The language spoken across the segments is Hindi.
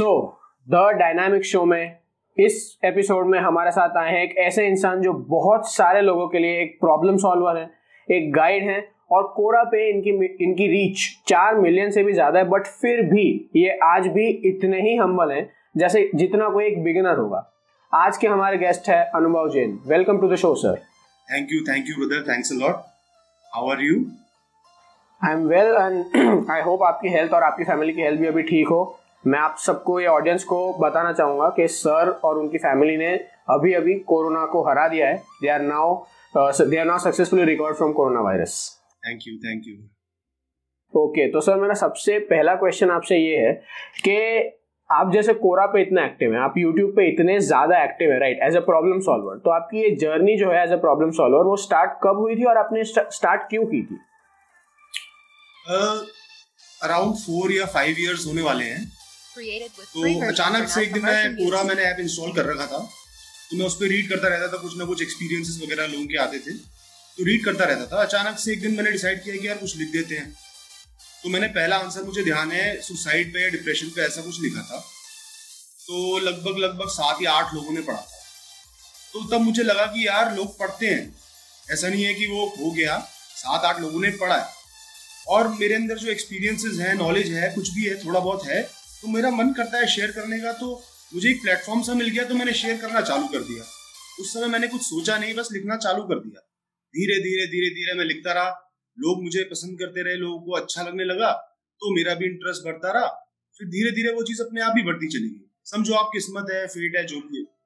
सो द डायनामिक शो में इस एपिसोड में हमारे साथ आए हैं एक ऐसे इंसान जो बहुत सारे लोगों के लिए एक प्रॉब्लम सॉल्वर है एक गाइड है और कोरा पे इनकी इनकी रीच चार मिलियन से भी ज़्यादा है बट फिर भी ये आज भी इतने ही हम्बल हैं जैसे जितना कोई एक बिगिनर होगा। आज के हमारे गेस्ट है Anubhav Jain. Welcome to the show sir thank you thank you brother thanks a lot how are you I am well and I hope आपकी हेल्थ और आपकी फैमिली की हेल्थ भी अभी ठीक हो। मैं आप सबको ये ऑडियंस को बताना चाहूँगा कि सर और उनकी फैमिली ने अभी अभी कोरोना को हरा दिया है। They are now they are now successfully recover from corona virus thank you thank you okay तो सर मेरा सबसे पहला क्वेश्चन आपसे ये है कि आप जैसे कोरा पे इतना एक्टिव है आप यूट्यूब पे इतने ज़्यादा एक्टिव है right as a problem solver तो आपकी ये जर्नी जो है एज अ प्रॉब्लम सॉल्वर वो स्टार्ट कब हुई थी और आपने स्टार्ट क्यों की थी? अराउंड फोर या फाइव इयर्स होने वाले हैं। तो अचानक से एक दिन मैं पूरा मैंने ऐप इंस्टॉल कर रखा था। तो मैं उस पर रीड करता रहता था कुछ ना कुछ एक्सपीरियंसेस वगैरह लोगों के आते थे। तो रीड करता रहता था। अचानक से एक दिन मैंने डिसाइड किया कि यार कुछ लिख देते हैं। तो मैंने पहला आंसर मुझे ध्यान है सुसाइड पे या डिप्रेशन पे ऐसा कुछ लिखा था। तो लगभग लगभग सात या आठ लोगों ने पढ़ा था। तो तब मुझे लगा कि यार लोग पढ़ते हैं। ऐसा नहीं है कि वो हो गया। सात आठ लोगों ने पढ़ा है। और मेरे अंदर जो एक्सपीरियंसेस है नॉलेज है कुछ भी है थोड़ा बहुत है तो मेरा मन करता है शेयर करने का तो मुझे एक प्लेटफॉर्म सा मिल गया तो मैंने शेयर करना चालू कर दिया। उस समय मैंने कुछ सोचा नहीं, बस लिखना चालू कर दिया। धीरे धीरे धीरे धीरे मैं लिखता रहा। लोग मुझे पसंद करते रहे, लोगों को अच्छा लगने लगा तो मेरा भी इंटरेस्ट बढ़ता रहा। फिर धीरे धीरे वो चीज़ अपने आप ही बढ़ती चली गई। समझो आप किस्मत है फेट है, जो भी है।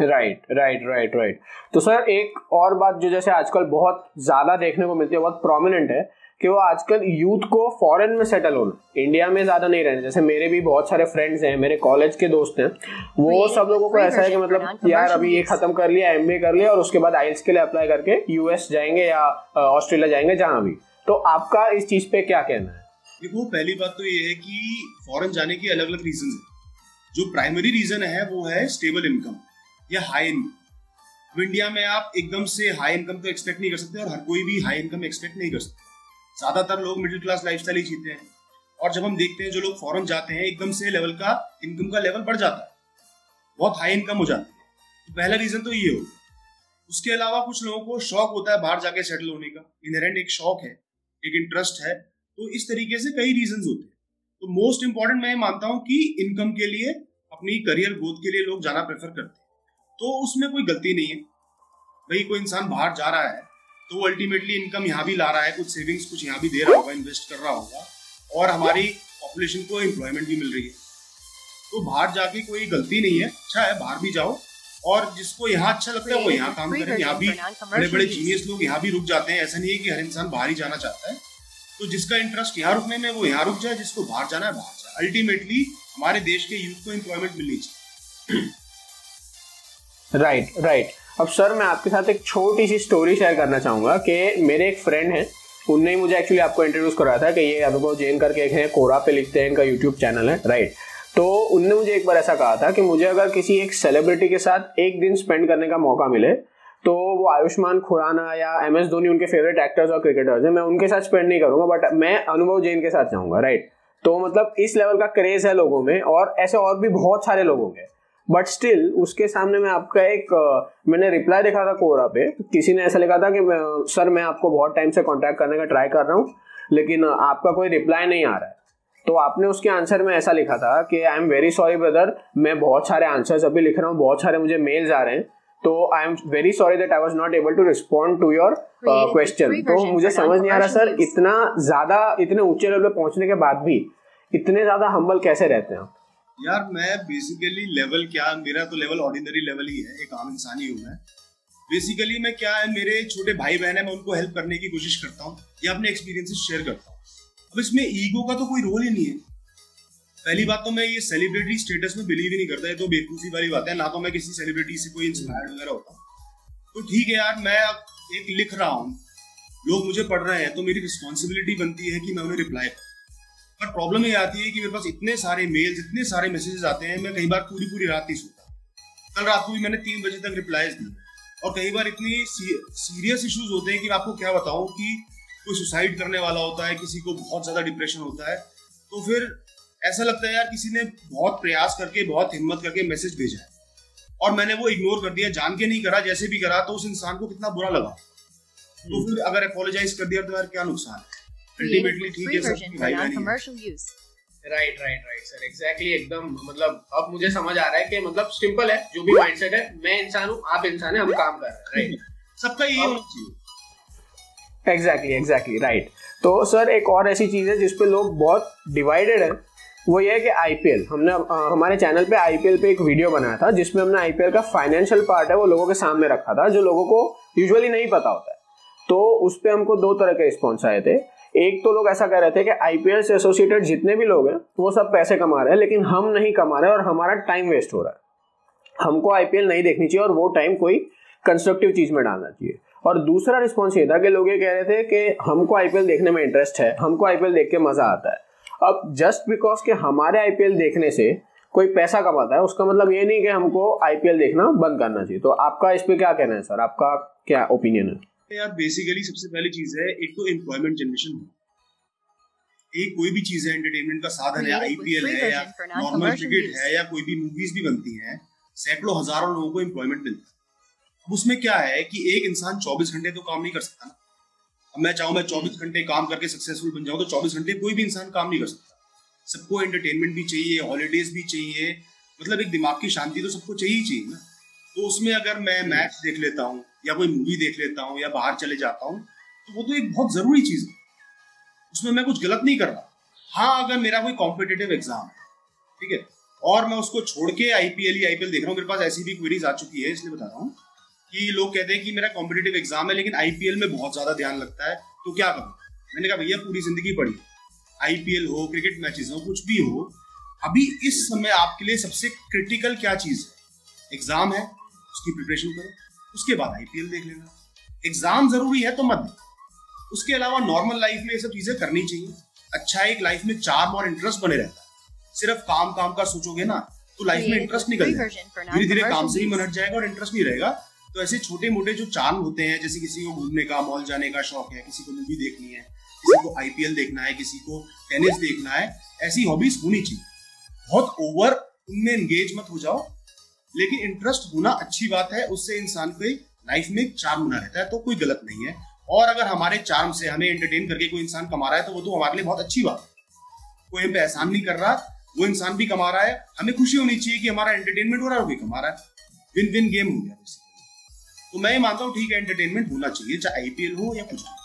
राइट राइट राइट राइट तो सर एक और बात जो जैसे आजकल बहुत ज़्यादा देखने को मिलती है, बहुत प्रोमिनेंट है कि वो आजकल यूथ को फॉरेन में सेटल होना इंडिया में ज़्यादा नहीं रहना जैसे मेरे भी बहुत सारे फ्रेंड्स हैं मेरे कॉलेज के दोस्त हैं वो सब लोगों को ऐसा है कि मतलब यार अभी ये खत्म कर लिया एम कर लिया और उसके बाद आइल्स के लिए अप्लाई करके यूएस जाएँगे या ऑस्ट्रेलिया जाएँगे जहाँ भी। तो आपका इस चीज़ पे क्या कहना है? देखो पहली बात तो ये है कि फॉरेन जाने की अलग अलग रीजन है। जो प्राइमरी रीजन है वो है स्टेबल इनकम या हाई इनकम इंडिया में आप एकदम से हाई इनकम तो एक्सपेक्ट नहीं कर सकते और हर कोई भी हाई इनकम एक्सपेक्ट नहीं कर सकते। ज़्यादातर लोग मिडिल क्लास लाइफ ही जीते हैं। और जब हम देखते हैं, जो लोग फॉरन जाते हैं, एकदम से लेवल का इनकम का लेवल बढ़ जाता है। बहुत हाई इनकम हो जाती है। तो पहला रीजन तो ये हो। उसके अलावा कुछ लोगों को शौक होता है बाहर जाके सेटल होने का। इनहेरेंट एक शौक है, एक इंटरेस्ट है। तो इस तरीके से कई रीजन होते हैं। तो मोस्ट इंपॉर्टेंट मैं मानता हूँ कि इनकम के लिए, अपनी करियर ग्रोथ के लिए लोग जाना प्रेफर करते हैं। तो उसमें कोई गलती नहीं है। भाई कोई इंसान बाहर जा रहा है तो अल्टीमेटली इनकम यहाँ भी ला रहा है कुछ सेविंग्स कुछ यहाँ भी दे रहा होगा इन्वेस्ट कर रहा होगा और हमारी पॉपुलेशन को एम्प्लॉयमेंट भी मिल रही है। तो बाहर जाके कोई गलती नहीं है अच्छा है बाहर भी जाओ और जिसको यहाँ अच्छा लगता है वो यहाँ काम करे। यहाँ भी बड़े बड़े जीनियस लोग यहाँ भी रुक जाते हैं ऐसा नहीं है कि हर इंसान बाहर ही जाना चाहता है। तो जिसका इंटरेस्ट यहाँ रुकने में वो यहाँ रुक जाए जिसको बाहर जाना है बाहर जाए। अल्टीमेटली हमारे देश के यूथ को एम्प्लॉयमेंट मिलनी चाहिए। राइट राइट अब सर, मैं आपके साथ एक छोटी सी स्टोरी शेयर करना चाहूँगा कि मेरे एक फ्रेंड हैं। उनने ही मुझे एक्चुअली आपको इंट्रोड्यूस कराया था कि ये अनुभव जैन करके एक है, कोरा पे लिखते हैं, इनका यूट्यूब चैनल है राइट तो उनने मुझे एक बार ऐसा कहा था कि मुझे अगर किसी एक सेलिब्रिटी के साथ एक दिन स्पेंड करने का मौका मिले तो वो आयुष्मान खुराना या एम एस धोनी उनके फेवरेट एक्टर्स और क्रिकेटर्स हैं। मैं उनके साथ स्पेंड नहीं करूँगा बट मैं अनुभव जैन के साथ जाऊँगा राइट तो मतलब इस लेवल का क्रेज है लोगों में और ऐसे और भी बहुत सारे लोग होंगे। बट स्टिल उसके सामने मैं आपका एक मैंने रिप्लाई देखा था कोरा पे। किसी ने ऐसा लिखा था कि सर मैं आपको बहुत टाइम से कांटेक्ट करने का ट्राई कर रहा हूँ लेकिन आपका कोई रिप्लाई नहीं आ रहा है। तो आपने उसके आंसर में ऐसा लिखा था कि I am very sorry brother मैं बहुत सारे आंसर्स अभी लिख रहा हूँ बहुत सारे मुझे मेल्स आ रहे हैं। तो I am very sorry that I was not able to respond to your question तो मुझे समझ नहीं आ रहा सर इतना ज़्यादा इतने ऊँचे लेवल पे पहुँचने के बाद भी इतने ज़्यादा हम्बल कैसे रहते हैं यार, मैं बेसिकली लेवल क्या, मेरा तो लेवल ऑर्डिनरी लेवल ही है, एक आम इंसान ही हूँ मैं। बेसिकली मैं क्या है, मेरे छोटे भाई बहन है, मैं उनको हेल्प करने की कोशिश करता हूँ, या अपने एक्सपीरियंसेस शेयर करता हूँ। अब इसमें ईगो का तो कोई रोल ही नहीं है। पहली बात तो मैं ये सेलिब्रिटी स्टेटस में बिलीव ही नहीं करता है तो बेवकूफ़ी वाली बात है, ना तो मैं किसी सेलिब्रिटी से कोई इंस्पायर्ड वगैरह होता तो ठीक है यार, मैं एक लिख रहा हूँ, लोग मुझे पढ़ रहे हैं तो मेरी रिस्पॉन्सिबिलिटी बनती है कि मैं उन्हें रिप्लाई करूँ। पर प्रॉब्लम ये आती है कि मेरे पास इतने सारे मेल्स इतने सारे मैसेजेस आते हैं मैं कई बार पूरी पूरी रात नहीं सोता। कल रात को भी मैंने तीन बजे तक रिप्लाईज दिए। और कई बार इतनी सीरियस इश्यूज़ होते हैं कि मैं आपको क्या बताऊँ कि कोई सुसाइड करने वाला होता है किसी को बहुत ज़्यादा डिप्रेशन होता है तो फिर ऐसा लगता है यार किसी ने बहुत प्रयास करके बहुत हिम्मत करके मैसेज भेजा है। और मैंने वो इग्नोर कर दिया जान के नहीं करा जैसे भी करा तो उस इंसान को कितना बुरा लगा। तो हम्म। फिर अगर अपोलोजाइज कर दिया तो यार क्या नुकसान है? अल्टीमेटली ठीक है for भाईवारी है right right right sir exactly एकदम मतलब अब मुझे समझ आ रहा है कि मतलब सिंपल है जो भी माइंडसेट है मैं इंसान हूँ आप इंसान है हम काम कर रहे हैं राइट सबका ये होना चाहिए। एग्जैक्टली एग्जैक्टली राइट तो सर एक और ऐसी चीज़ है जिसपे लोग बहुत डिवाइडेड है वो ये है कि आईपीएल हमने अ, हमारे चैनल पे आईपीएल पे एक वीडियो बनाया था जिसमें हमने आईपीएल का फाइनेंशियल पार्ट है वो लोगों के सामने रखा था जो लोगों को यूजुअली नहीं पता होता है। तो उस पे हमको दो तरह के रिस्पॉन्स आए थे। एक तो लोग ऐसा कह रहे थे कि आईपीएल से एसोसिएटेड जितने भी लोग हैं, वो सब पैसे कमा रहे हैं, लेकिन हम नहीं कमा रहे और हमारा टाइम वेस्ट हो रहा है। हमको आईपीएल नहीं देखनी चाहिए और वो टाइम कोई कंस्ट्रक्टिव चीज़ में डालना चाहिए। और दूसरा रिस्पॉन्स ये था कि लोग ये कह रहे थे कि हमको आईपीएल देखने में इंटरेस्ट है, हमको आईपीएल देख के मज़ा आता है। अब जस्ट बिकॉज़ के हमारे आईपीएल देखने से कोई पैसा कमाता है, उसका मतलब ये नहीं कि हमको आईपीएल देखना बंद करना चाहिए। तो आपका इस पर क्या कहना है, सर? आपका क्या ओपिनियन है? यार बेसिकली सबसे पहली चीज़ है एक तो एम्प्लॉयमेंट जनरेशन एक कोई भी चीज़ है एंटरटेनमेंट का साधन है आईपीएल है या नॉर्मल क्रिकेट है या कोई भी मूवीज़ भी बनती हैं सैकड़ों हज़ारों लोगों को एम्प्लॉयमेंट मिलता है। अब उसमें क्या है कि एक इंसान 24 घंटे तो काम नहीं कर सकता ना। अब मैं चाहूँ मैं 24 घंटे काम करके सक्सेसफुल बन जाऊँ तो 24 घंटे कोई भी इंसान काम नहीं कर सकता। सबको एंटरटेनमेंट भी चाहिए हॉलीडेज भी चाहिए मतलब एक दिमाग की शांति तो सबको चाहिए ही चाहिए ना। तो उसमें अगर मैं मैच देख लेता हूँ, या कोई मूवी देख लेता हूँ, या बाहर चले जाता हूँ तो वो तो एक बहुत ज़रूरी चीज़ है। उसमें मैं कुछ गलत नहीं कर रहा। हाँ अगर मेरा कोई कॉम्पिटेटिव एग्ज़ाम है, ठीक है, और मैं उसको छोड़ के आईपीएल ही आईपीएल देख रहा हूँ, मेरे पास ऐसी भी क्वेरीज आ चुकी है, इसलिए बता रहा हूँ कि लोग कहते हैं कि मेरा कॉम्पिटेटिव एग्ज़ाम है, लेकिन आईपीएल में बहुत ज़्यादा ध्यान लगता है तो क्या करूँ? मैंने कहा, भैया, पूरी ज़िंदगी पढ़ी आईपीएल हो क्रिकेट मैचेस हो, कुछ भी हो, अभी इस समय आपके लिए सबसे क्रिटिकल क्या चीज़ है? एग्ज़ाम है उसकी प्रिपरेशन करो उसके बाद आईपीएल देख लेना। एग्ज़ाम ज़रूरी है तो मत उसके अलावा नॉर्मल लाइफ में ये सब चीज़ें करनी चाहिए। अच्छा एक लाइफ में चार्म और इंटरेस्ट बने रहता है। सिर्फ़ काम काम का सोचोगे ना तो लाइफ में इंटरेस्ट निकल धीरे धीरे काम से ही use. मनट जाएगा और इंटरेस्ट नहीं रहेगा। तो ऐसे छोटे मोटे जो चार्म होते हैं जैसे किसी को घूमने का मॉल जाने का शौक है किसी को मूवी देखनी है किसी को आईपीएल देखना है किसी को टेनिस देखना है ऐसी हॉबीज होनी चाहिए। बहुत ओवर उनमें एंगेज मत हो जाओ। लेकिन इंटरेस्ट होना अच्छी बात है, उससे इंसान को लाइफ में चार्म बना रहता है तो कोई गलत नहीं है। और अगर हमारे चार्म से हमें एंटरटेन करके कोई इंसान कमा रहा है तो वो तो हमारे लिए बहुत अच्छी बात है। कोई हम पे एहसान नहीं कर रहा, वो इंसान भी कमा रहा है। हमें खुशी होनी चाहिए कि हमारा एंटरटेनमेंट हो रहा है वो भी कमा रहा है। विन विन गेम हो गया तो मैं ये मानता हूँ, ठीक है एंटरटेनमेंट होना चाहिए, चाहे आईपीएल हो या कुछ भी।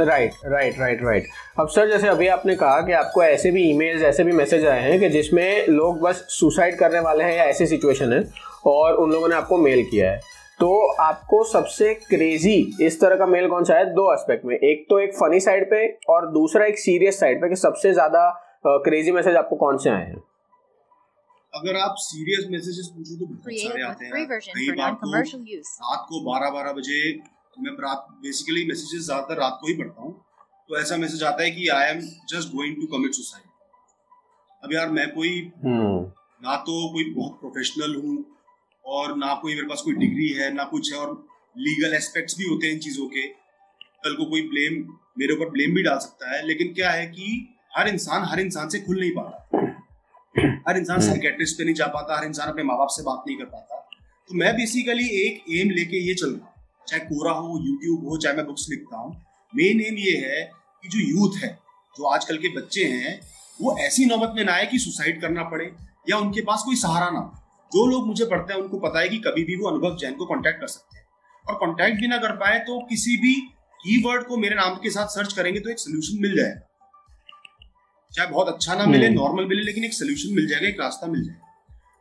राइट राइट राइट राइट अब सर जैसे अभी आपने कहा कि आपको ऐसे भी ईमेल्स ऐसे भी मैसेज आए हैं कि जिसमें लोग बस सुसाइड करने वाले हैं या ऐसी सिचुएशन है और उन लोगों ने आपको मेल किया है। तो आपको सबसे क्रेजी इस तरह का मेल कौन सा है? दो एस्पेक्ट में। एक तो एक फनी साइड पे और दूसरा एक सीरियस साइड पे कि सबसे ज़्यादा क्रेजी मैसेज आपको कौन से आए हैं? अगर आप सीरियस मैसेजेस पूछो तो बहुत सारे आते हैं। कई बार तो रात को 12 12 बजे मैं रात बेसिकली मैसेजेस ज़्यादातर रात को ही पढ़ता हूँ। तो ऐसा मैसेज आता है कि I am just going to commit suicide अब यार मैं कोई हम्म। ना तो कोई बहुत प्रोफेशनल हूँ और ना कोई मेरे पास कोई डिग्री है ना कुछ है और लीगल एस्पेक्ट्स भी होते हैं इन चीज़ों के। कल को कोई ब्लेम मेरे ऊपर ब्लेम भी डाल सकता है लेकिन क्या है कि हर इंसान हर इंसान से खुल नहीं पा रहा हर इंसान हम्म। साइकेट्रिस्ट पे नहीं जा पाता हर इंसान अपने माँ बाप से बात नहीं कर पाता। तो मैं बेसिकली एक एम लेके ये चल रहा हूँ। चाहे कोरा हो यूट्यूब हो चाहे मैं बुक्स लिखता हूँ मेन एम ये है कि जो यूथ है जो आजकल के बच्चे हैं वो ऐसी नौबत में ना आए कि सुसाइड करना पड़े या उनके पास कोई सहारा ना हो। जो लोग मुझे पढ़ते हैं उनको पता है कि कभी भी वो अनुभव जैन को कांटेक्ट कर सकते हैं। और कांटेक्ट भी ना कर पाए तो किसी भी कीवर्ड को मेरे नाम के साथ सर्च करेंगे तो एक सोल्यूशन मिल जाएगा। चाहे बहुत अच्छा ना मिले हम्म। नॉर्मल मिले लेकिन एक सोल्यूशन मिल जाएगा एक रास्ता मिल जाएगा।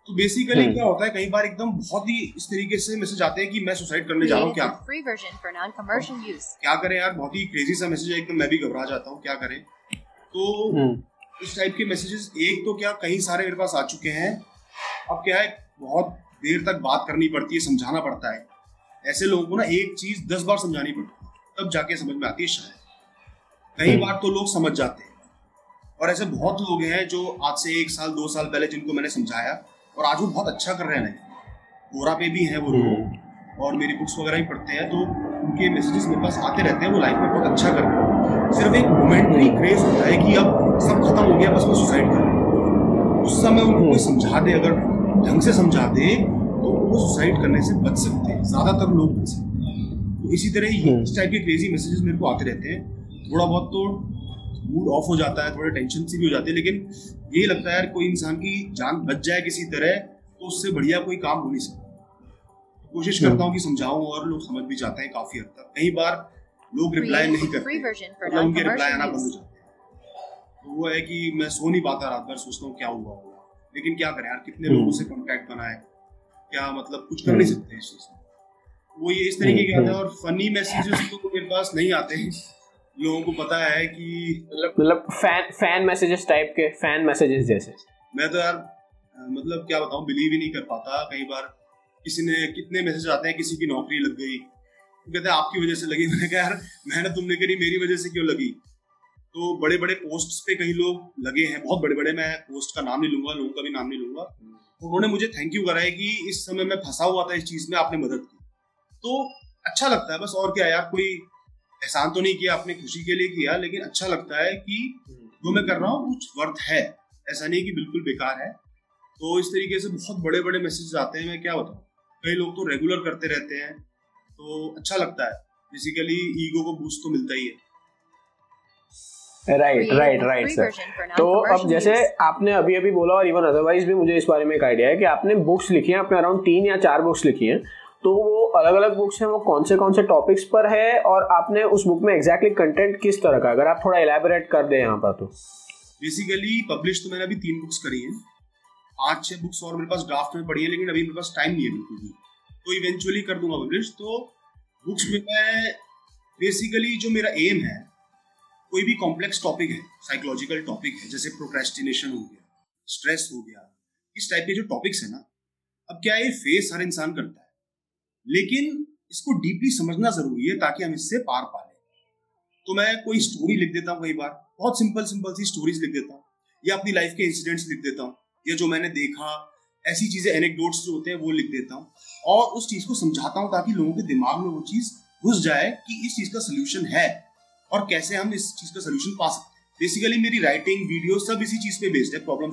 तो बेसिकली हम्म। क्या होता है कई बार एकदम बहुत ही इस तरीके से मैसेज आते हैं कि मैं सुसाइड करने जा रहा हूँ क्या? with free version for non-commercial क्या करें यार बहुत ही क्रेजी सा मैसेज है एकदम मैं भी घबरा जाता हूँ क्या करें? तो हम्म। इस टाइप के मैसेजेस एक तो क्या कई सारे मेरे पास आ चुके हैं। अब क्या है बहुत देर तक बात करनी पड़ती है समझाना पड़ता है। ऐसे लोगों को ना एक चीज़ दस बार समझानी पड़ती है तब जाके समझ में आती है शायद। कई हम्म। बार तो लोग समझ जाते हैं। और ऐसे बहुत लोग हैं जो आज से एक साल दो साल पहले जिनको मैंने समझाया और आज वो बहुत अच्छा कर रहे हैं कोरा पे भी है वो लोग हम्म और मेरी बुक्स वगैरह भी पढ़ते हैं तो उनके मैसेजेस मेरे पास आते रहते हैं वो लाइफ में बहुत अच्छा कर रहे हैं सिर्फ़ एक मोमेंट्री क्रेज होता है कि अब सब खत्म हो गया बस मैं सुसाइड कर लूँ। उस समय उनको कोई हम्म। समझा दे अगर ढंग से समझा दे तो वो सुसाइड करने से बच सकते हैं ज़्यादातर लोग बच सकते हैं तो इसी तरह ये हम्म। इस टाइप के क्रेजी मैसेजेस मेरे को आते रहते हैं थोड़ा बहुत तो मूड ऑफ़ हो जाता है थोड़ा टेंशन सी भी हो जाती है लेकिन ये लगता है यार कोई इंसान की जान बच जाए किसी तरह तो उससे बढ़िया कोई काम हो नहीं सकता कोशिश हम्म। करता हूँ कि समझाऊं और लोग समझ भी जाते हैं काफ़ी हद तक कई बार लोग रिप्लाई नहीं करते मतलब उनके रिप्लाई आना बंद हो जाते हैं तो वो है कि मैं सो नहीं पाता रात भर सोचता हूँ क्या हुआ होगा लेकिन क्या करें यार कितने हम्म। लोगों से कांटेक्ट बनाए क्या मतलब कुछ कर नहीं हम्म। सकते इस चीज़ वो ये इस तरीके के हम्म, आते हैं और फनी मैसेजेस तो मेरे पास नहीं आते हैं लोगों को पता है कि मतलब फ़ैन फ़ैन मैसेजेस टाइप के फ़ैन मैसेजेस जैसे। मैं तो यार मतलब क्या बताऊँ बिलीव ही नहीं कर पाता कई बार। किसी ने कितने मैसेज आते हैं किसी की नौकरी लग गई। वो कहते हैं आपकी वजह से लगी। मैंने कहा यार मेहनत तुमने करी मेरी वजह से क्यों लगी? तो बड़े बड़े पोस्ट पे कई लोग लगे हैं बहुत बड़े बड़े मैं पोस्ट का नाम नहीं लूँगा लोगों का भी नाम नहीं लूँगा। उन्होंने मुझे थैंक यू करा है कि इस समय मैं फंसा हुआ था इस चीज़ में आपने मदद की। तो अच्छा लगता है बस और क्या यार कोई एहसान तो नहीं किया आपने खुशी के लिए किया लेकिन अच्छा लगता है कि जो मैं कर रहा हूँ कुछ वर्थ है। ऐसा नहीं कि बिल्कुल बेकार है। तो इस तरीके से बहुत बड़े बड़े मैसेजेस आते हैं मैं क्या बताऊँ? कई लोग तो रेगुलर करते रहते हैं तो अच्छा लगता है। बेसिकली ईगो को बूस्ट तो मिलता ही है। राइट राइट राइट सर तो अब जैसे use. आपने अभी अभी बोला और इवन अदरवाइज़ भी मुझे इस बारे में एक आइडिया है कि आपने बुक्स लिखी हैं आपने अराउंड तीन या चार बुक्स लिखी हैं। तो वो अलग अलग बुक्स हैं, वो कौन से कौन से टॉपिक्स पर है और आपने उस बुक में एग्जैक्टली exactly कंटेंट किस तरह का अगर आप थोड़ा इलेबोरेट कर दें यहाँ पर तो। बेसिकली पब्लिश तो मैंने अभी तीन बुक्स करी हैं। पाँच, छह बुक्स और मेरे पास ड्राफ्ट में पड़ी है, लेकिन अभी मेरे पास टाइम नहीं है बिल्कुल भी। तो इवेंचुअली कर दूँगा पब्लिश तो बुक्स में मैं बेसिकली जो मेरा एम है, कोई भी कॉम्प्लेक्स टॉपिक है साइकोलॉजिकल टॉपिक है, जैसे प्रोक्रेस्टिनेशन हो गया स्ट्रेस हो गया, इस टाइप के जो टॉपिक्स है ना, अब क्या ये फेस हर इंसान करता है? लेकिन इसको डीपली समझना ज़रूरी है ताकि हम इससे पार पा लें तो मैं कोई स्टोरी लिख देता हूँ कई बार। बहुत सिंपल सिंपल सी स्टोरीज लिख देता हूँ। या अपनी लाइफ के इंसिडेंट्स लिख देता हूँ। या जो मैंने देखा ऐसी चीज़ें एनेक्डोट्स जो होते हैं वो लिख देता हूँ। और उस चीज़ को समझाता हूँ ताकि लोगों के दिमाग में वो चीज़ घुस जाए कि इस चीज़ का सोल्यूशन है और कैसे हम इस चीज़ का सोल्यूशन पा सकते हैं। बेसिकली मेरी राइटिंग वीडियो सब इसी चीज़ पे बेस्ड है प्रॉब्लम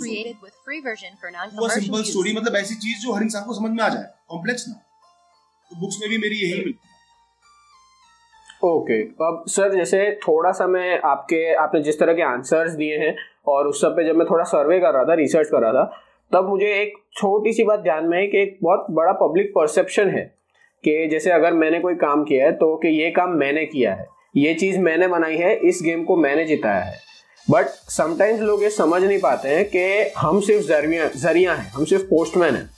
सिंपल स्टोरी मतलब ऐसी चीज़ जो हर इंसान को समझ में आ जाए। कॉम्प्लेक्स ना तो बुक्स में भी मेरी यही मिलती है। ओके अब सर जैसे थोड़ा सा मैं आपके आपने जिस तरह के आंसर्स दिए हैं और उस सब पे जब मैं थोड़ा सर्वे कर रहा था रिसर्च कर रहा था तब मुझे एक छोटी सी बात ध्यान में है कि एक बहुत बड़ा पब्लिक परसेप्शन है कि जैसे अगर मैंने कोई काम किया है तो कि ये काम मैंने किया है ये चीज़ मैंने बनाई है इस गेम को मैंने जिताया है। बट समटाइम्स लोग ये समझ नहीं पाते हैं कि हम सिर्फ़ ज़रिया ज़रिया हैं हम सिर्फ़ पोस्टमैन हैं।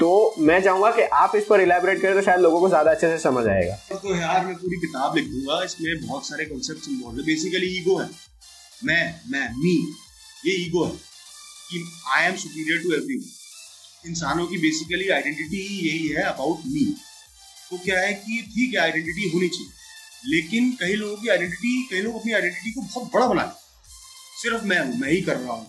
तो मैं चाहूँगा कि आप इस पर इलेबोरेट करें तो शायद लोगों को ज़्यादा अच्छे से समझ आएगा। तो यार, मैं पूरी किताब लिख दूँगा इसमें बहुत सारे कॉन्सेप्ट इन्वॉल्व है। बेसिकली ईगो है। मैं मैं मी ये ईगो है कि I am superior to everyone इंसानों की बेसिकली आइडेंटिटी यही है अबाउट मी तो क्या है कि ठीक है आइडेंटिटी होनी चाहिए। लेकिन कई लोगों की आइडेंटिटी कई लोग अपनी आइडेंटिटी को बहुत बड़ा बनाते। सिर्फ़ मैं हूँ, मैं ही कर रहा हूँ।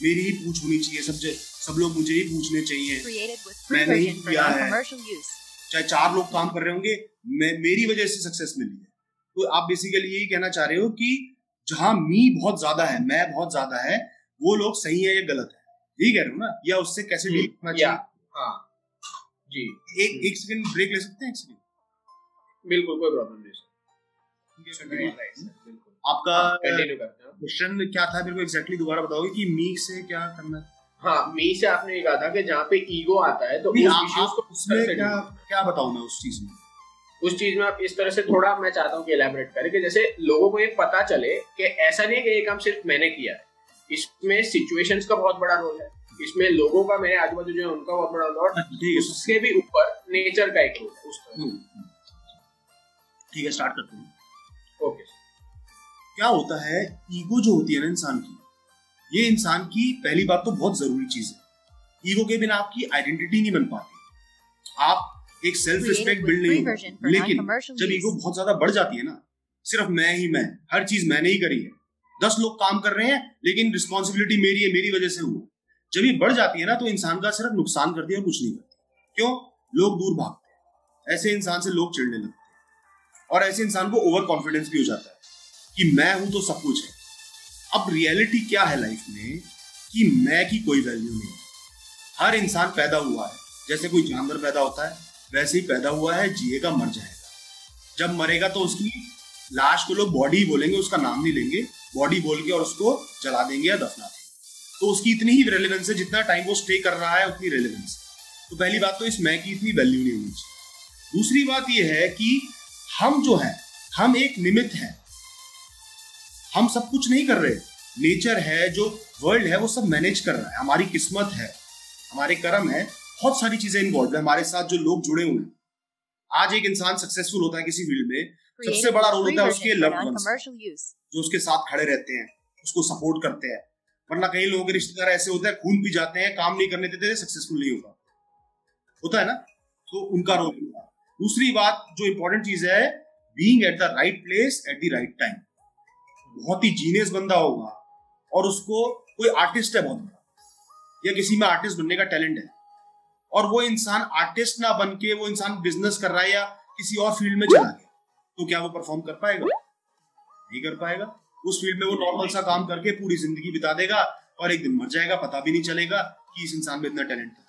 मेरी ही पूछ होनी चाहिए सब सब लोग मुझे ही पूछने चाहिए। Created with free मैंने ही किया है। चाहे चार लोग काम कर रहे होंगे मैं मेरी वजह से सक्सेस मिली है। तो आप बेसिकली यही कहना चाह रहे हो कि जहाँ मी बहुत ज़्यादा है मैं बहुत ज़्यादा है वो लोग सही है या गलत है? यही कह रहे हो ना? या उससे कैसे डील करना चाहिए? हाँ। जी। एक एक सेकंड ब्रेक ले सकते हैं एक सेकंड बिल्कुल कोई प्रॉब्लम नहीं आपका कंटिन्यू करते हैं। क्वेश्चन क्या था? मेरे को एग्जैक्टली दोबारा बताओगे कि मी से क्या करना हाँ? मी से आपने ये कहा था कि जहाँ पे ईगो आता है तो उस आप- आप उसमें क्या क्या बताऊँ मैं उस चीज़ में? उस चीज़ में आप इस तरह से थोड़ा मैं चाहता हूँ कि एलैबोरेट करें कि जैसे लोगों को ये पता चले कि ऐसा नहीं है कि ये काम सिर्फ़ मैंने किया है। इसमें सिचुएशंस का बहुत बड़ा रोल है। इसमें लोगों का मेरे आजू बाजू जो है उनका बहुत बड़ा रोल है और उसके भी ऊपर नेचर का एक रोल है उस तरह। हम्म, ठीक है स्टार्ट करते हैं। ओके क्या होता है? ईगो जो होती है ना इंसान की ये इंसान की पहली बात तो बहुत ज़रूरी चीज़ है। ईगो के बिना आपकी आइडेंटिटी नहीं बन पाती। आप एक सेल्फ रिस्पेक्ट बिल्ड नहीं लेकिन जब ईगो बहुत ज़्यादा बढ़ जाती है ना सिर्फ़ मैं ही मैं हर चीज़ मैंने ही करी है। दस लोग काम कर रहे हैं लेकिन रिस्पॉन्सिबिलिटी मेरी है मेरी वजह से हुआ। जब ये बढ़ जाती है ना तो इंसान का सिर्फ़ नुकसान करती है और कुछ नहीं करती क्यों? लोग दूर भागते हैं। ऐसे इंसान से लोग चिड़ने लगते हैं। और ऐसे इंसान को ओवर कॉन्फिडेंस भी हो जाता है। कि मैं हूँ तो सब कुछ है। अब रियलिटी क्या है लाइफ में कि मैं की कोई वैल्यू नहीं हर इंसान पैदा हुआ है। जैसे कोई जानवर पैदा होता है, वैसे ही पैदा हुआ है, जिएगा मर जाएगा। जब मरेगा तो उसकी लाश को लोग बॉडी बोलेंगे, उसका नाम नहीं लेंगे। बॉडी बोल के और उसको जला देंगे या दफना देंगे। तो उसकी इतनी ही रेलिवेंस है, जितना टाइम वो स्टे कर रहा है, उतनी रेलिवेंस तो पहली बात तो इस मैं की इतनी वैल्यू नहीं होनी चाहिए। दूसरी बात यह है कि हम जो है, हम एक निमित्त है। हम सब कुछ नहीं कर रहे। नेचर है जो वर्ल्ड है वो सब मैनेज कर रहा है। हमारी किस्मत है हमारे कर्म है बहुत सारी चीज़ें इन्वॉल्व है। हमारे साथ जो लोग जुड़े हुए हैं। आज एक इंसान सक्सेसफुल होता है किसी फ़ील्ड में सबसे बड़ा रोल होता है उसके लव जो उसके साथ खड़े रहते हैं उसको सपोर्ट करते हैं। वरना कई लोगों के रिश्तेदार ऐसे होते हैं खून पी जाते हैं काम नहीं करने देते सक्सेसफुल नहीं होगा। होता है ना? तो उनका रोल होगा। दूसरी बात जो इंपॉर्टेंट चीज़ है being at the right place at the right time बहुत ही जीनियस बंदा होगा और उसको कोई आर्टिस्ट है बहुत बड़ा। या किसी में आर्टिस्ट बनने का टैलेंट है। और वो इंसान आर्टिस्ट ना बन के वो इंसान बिज़नेस कर रहा है या किसी और फ़ील्ड में चला गया तो क्या वो परफॉर्म कर पाएगा? नहीं कर पाएगा। उस फ़ील्ड में वो नॉर्मल सा काम करके पूरी ज़िंदगी बिता देगा और एक दिन मर जाएगा, पता भी नहीं चलेगा कि इस इंसान में इतना टैलेंट था।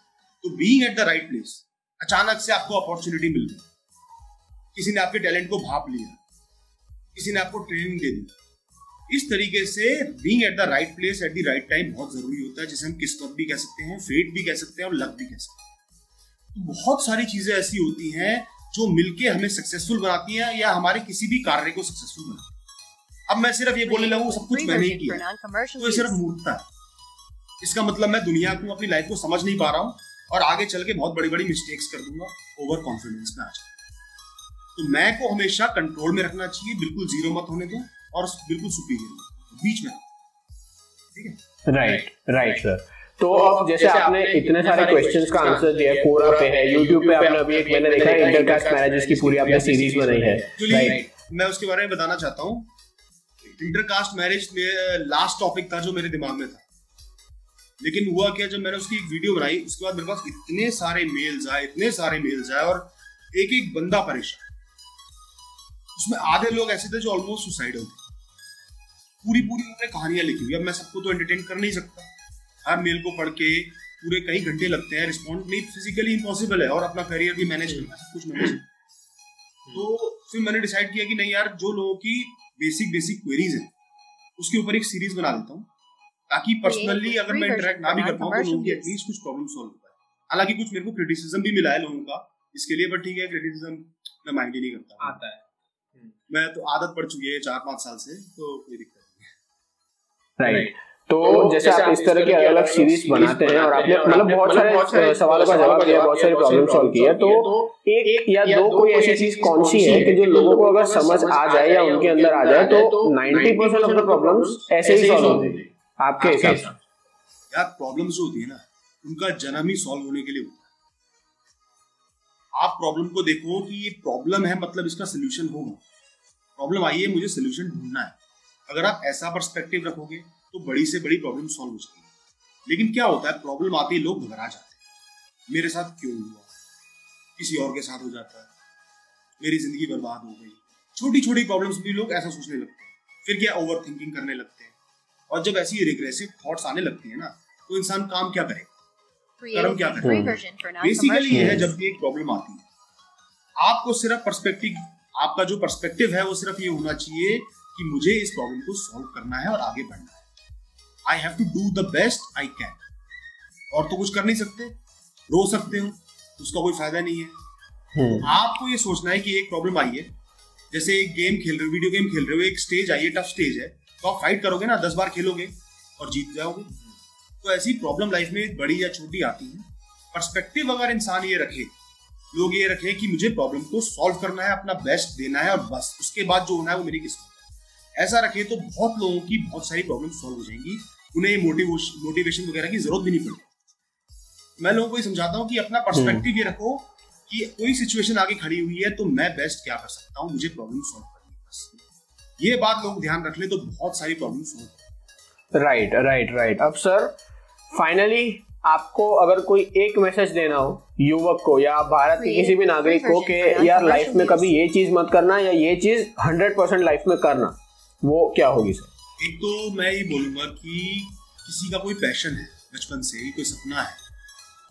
तो being at the right place अचानक से आपको अपॉर्चुनिटी मिल गई। किसी ने आपके टैलेंट को भाप लिया, किसी ने आपको ट्रेनिंग दे दी इस तरीके से being at the right place at the right time बहुत ज़रूरी होता है जिसे हम किस्मत भी कह सकते हैं फेट भी कह सकते हैं और लक भी कह सकते हैं। तो बहुत सारी चीज़ें ऐसी होती हैं जो मिलके हमें सक्सेसफुल बनाती हैं या हमारे किसी भी कार्य को सक्सेसफुल बनाती है। अब मैं सिर्फ़ ये बोलने लगू सब कुछ मैंने ही किया। तो ये सिर्फ़ मूर्खता है। इसका मतलब मैं दुनिया को अपनी लाइफ को समझ नहीं पा रहा हूँ और आगे चल के बहुत बड़ी बड़ी मिस्टेक्स कर दूँगा ओवर कॉन्फिडेंस में आ जाऊँगा। तो मैं को हमेशा कंट्रोल में रखना चाहिए बिल्कुल ज़ीरो मत होने दो। और बिल्कुल सुपीरियर बीच में। ठीक है? राइट राइट सर तो अब जैसे आपने इतने सारे क्वेश्चंस का आंसर दिया कोरा पे है। यूट्यूब पे आपने अभी एक मैंने देखा है इंटरकास्ट मैरिजेस की पूरी आपने सीरीज़ बनाई है। राइट मैं उसके बारे में बताना चाहता हूँ। इंटरकास्ट मैरिज में लास्ट टॉपिक था जो मेरे दिमाग में था। लेकिन हुआ क्या जब मैंने उसकी एक वीडियो बनाई उसके बाद मेरे पास इतने सारे मेल्स आए इतने सारे मेल्स आए और एक एक बंदा परेशान। उसमें आधे लोग ऐसे थे जो ऑलमोस्ट सुसाइड हो गए पूरी पूरी उन्होंने कहानियाँ लिखी हुई अब मैं सबको तो एंटरटेन कर नहीं सकता। हर मेल को पढ़ के पूरे कई घंटे लगते हैं रिस्पॉन्ड नहीं फिजिकली इम्पॉसिबल है और अपना करियर भी मैनेज करना है कुछ मैनेज तो फिर मैंने डिसाइड किया कि नहीं यार जो लोगों की बेसिक बेसिक क्वेरीज है उसके ऊपर एक सीरीज़ बना देता हूँ ताकि पर्सनली अगर मैं इंटरेक्ट ना भी कर पाऊँ तो लोगों की एटलीस्ट कुछ प्रॉब्लम सॉल्व हो पाए। हालाँकि कुछ मेरे को क्रिटिसिज्म भी मिला है लोगों का इसके लिए बट ठीक है क्रिटिसिज्म मैं माइंड ही नहीं करता। आता है। हम्म। मैं तो आदत पड़ चुकी है चार पाँच साल से तो कोई दिक्कत राइट तो, तो जैसे आप इस तरह की अलग अलग सीरीज़ बनाते हैं और आपने मतलब बहुत सारे सवालों का जवाब दिया बहुत सारे प्रॉब्लम सॉल्व किया तो एक या दो कोई ऐसी चीज़ कौन सी है कि जो लोगों को अगर समझ आ जाए या उनके अंदर आ जाए तो 90 परसेंट ऑफ़ द प्रॉब्लम्स ऐसे ही सॉल्व होते हैं आपके हिसाब से। यार प्रॉब्लम्स जो होती है ना उनका जन्म ही सॉल्व होने के लिए होता है। आप प्रॉब्लम को देखो कि ये प्रॉब्लम है मतलब इसका सोल्यूशन होगा। प्रॉब्लम आई है मुझे सोल्यूशन ढूंढना है। अगर आप ऐसा परस्पेक्टिव रखोगे तो बड़ी से बड़ी प्रॉब्लम सॉल्व हो जाएगी। लेकिन क्या होता है प्रॉब्लम आते ही लोग घबरा जाते हैं। मेरे साथ क्यों हुआ? किसी और के साथ हो जाता है। मेरी ज़िंदगी बर्बाद हो गई। छोटी छोटी प्रॉब्लम्स भी लोग ऐसा सोचने लगते हैं। फिर क्या ओवर थिंकिंग करने लगते हैं? और जब ऐसी रिग्रेसिव थॉट्स आने लगती है ना तो इंसान काम क्या करे? कर्म क्या करे? बेसिकली ये है जब भी एक प्रॉब्लम आती है। आपको सिर्फ़ पर्सपेक्टिव आपका जो पर्सपेक्टिव है वो सिर्फ़ ये होना चाहिए कि मुझे इस प्रॉब्लम को सॉल्व करना है और आगे बढ़ना है। I have to do the best I can और तो कुछ कर नहीं सकते। रो सकते हो। उसका कोई फ़ायदा नहीं है। hmm. आपको ये सोचना है कि एक प्रॉब्लम आई है जैसे एक गेम खेल रहे हो वीडियो गेम खेल रहे हो एक स्टेज आई है टफ स्टेज है। तो आप फाइट करोगे ना दस बार खेलोगे और जीत जाओगे। तो ऐसी प्रॉब्लम लाइफ में बड़ी या छोटी आती है। परस्पेक्टिव अगर इंसान ये रखे लोग ये रखे कि मुझे प्रॉब्लम को सॉल्व करना है अपना बेस्ट देना है और बस उसके बाद जो होना है वो मेरी किस्मत ऐसा रखे तो बहुत लोगों की बहुत सारी प्रॉब्लम सॉल्व हो जाएँगी। उन्हें मोटिवेशन मोटिवेशन वगैरह की ज़रूरत भी नहीं पड़ेगी मैं लोगों को ये समझाता हूँ कि अपना पर्सपेक्टिव ये रखो कि कोई सिचुएशन आगे खड़ी हुई है तो मैं बेस्ट क्या कर सकता हूँ? मुझे प्रॉब्लम सॉल्व करनी है बस। ये बात लोग ध्यान रख ले तो बहुत सारी प्रॉब्लम हो। राइट राइट राइट अब सर फाइनली आपको अगर कोई एक मैसेज देना हो युवक को या भारत के किसी भी नागरिक को कि यार लाइफ में कभी ये चीज़ मत करना या ये चीज़ हंड्रेड परसेंट लाइफ में करना। वो क्या होगी सर? एक तो मैं ये बोलूँगा कि किसी का कोई पैशन है बचपन से ही कोई सपना है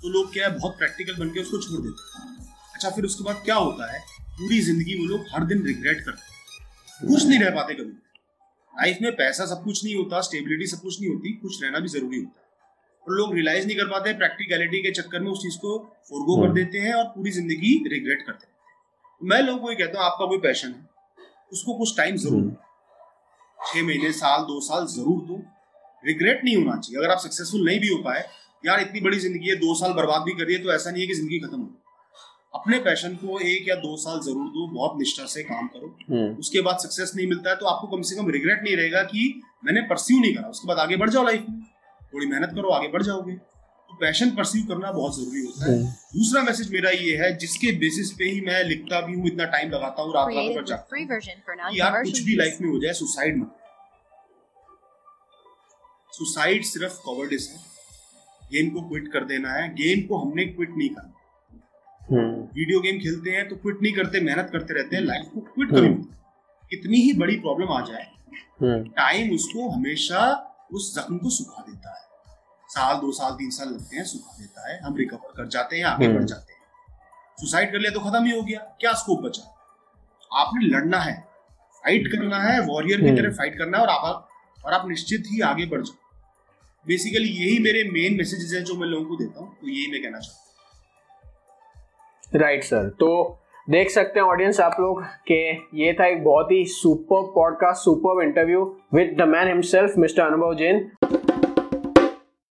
तो लोग क्या है बहुत प्रैक्टिकल बन के उसको छोड़ देते हैं। अच्छा फिर उसके बाद क्या होता है पूरी ज़िंदगी वो लोग हर दिन रिग्रेट करते हैं। खुश नहीं रह पाते कभी। लाइफ में पैसा सब कुछ नहीं होता स्टेबिलिटी सब कुछ नहीं होती कुछ रहना भी ज़रूरी होता है। और लोग रियलाइज़ नहीं कर पाते प्रैक्टिकलिटी के चक्कर में उस चीज़ को फोरगो कर हम्म। देते हैं और पूरी ज़िंदगी रिग्रेट करते हैं। मैं लोगों को ये कहता हूँ आपका कोई पैशन है उसको कुछ टाइम ज़रूर हम्म। छह महीने साल दो साल ज़रूर दो। रिग्रेट नहीं होना चाहिए। अगर आप सक्सेसफुल नहीं भी हो पाए यार इतनी बड़ी ज़िंदगी है दो साल बर्बाद भी करिए तो ऐसा नहीं है कि ज़िंदगी खत्म हो। अपने पैशन को एक या दो साल ज़रूर दो बहुत निष्ठा से काम करो। हम्म, उसके बाद सक्सेस नहीं मिलता है तो आपको कम से कम रिग्रेट नहीं रहेगा कि मैंने परस्यू नहीं करा। उसके बाद आगे बढ़ जाओ लाइफ में। थोड़ी मेहनत करो आगे बढ़ जाओगे। तो पैशन परस्यू करना बहुत ज़रूरी होता है। हम्म, दूसरा मैसेज मेरा ये है जिसके बेसिस पे ही मैं लिखता भी हूँ इतना टाइम लगाता हूँ रात रात भर हूँ। कि यार कुछ भी लाइफ में हो जाए सुसाइड मत सुसाइड सिर्फ़ कवर्डिस है। गेम को क्विट कर देना है। गेम को हमने क्विट नहीं करना हम्म, वीडियो गेम खेलते हैं तो क्विट नहीं करते मेहनत करते रहते हैं लाइफ को क्विट मत करो। कितनी ही बड़ी प्रॉब्लम आ जाए। हम्म, टाइम उसको हमेशा उस जख्म को सुखा देता है। साल दो साल तीन साल लगते हैं सुखा देता है हम रिकवर कर जाते हैं आगे हम्म। बढ़ जाते हैं। सुसाइड कर लिया तो खत्म ही हो गया। क्या स्कोप बचा? आपने लड़ना है फाइट करना है वॉरियर की हम्म। तरह फाइट करना है और आप और आप निश्चित ही आगे बढ़ जाओ। बेसिकली यही मेरे मेन मैसेजेस हैं जो मैं लोगों को देता हूँ तो यही मैं कहना चाहता हूँ। राइट सर तो देख सकते हैं ऑडियंस आप लोग कि ये था एक बहुत ही super podcast super interview with the man himself mister Anubhav Jain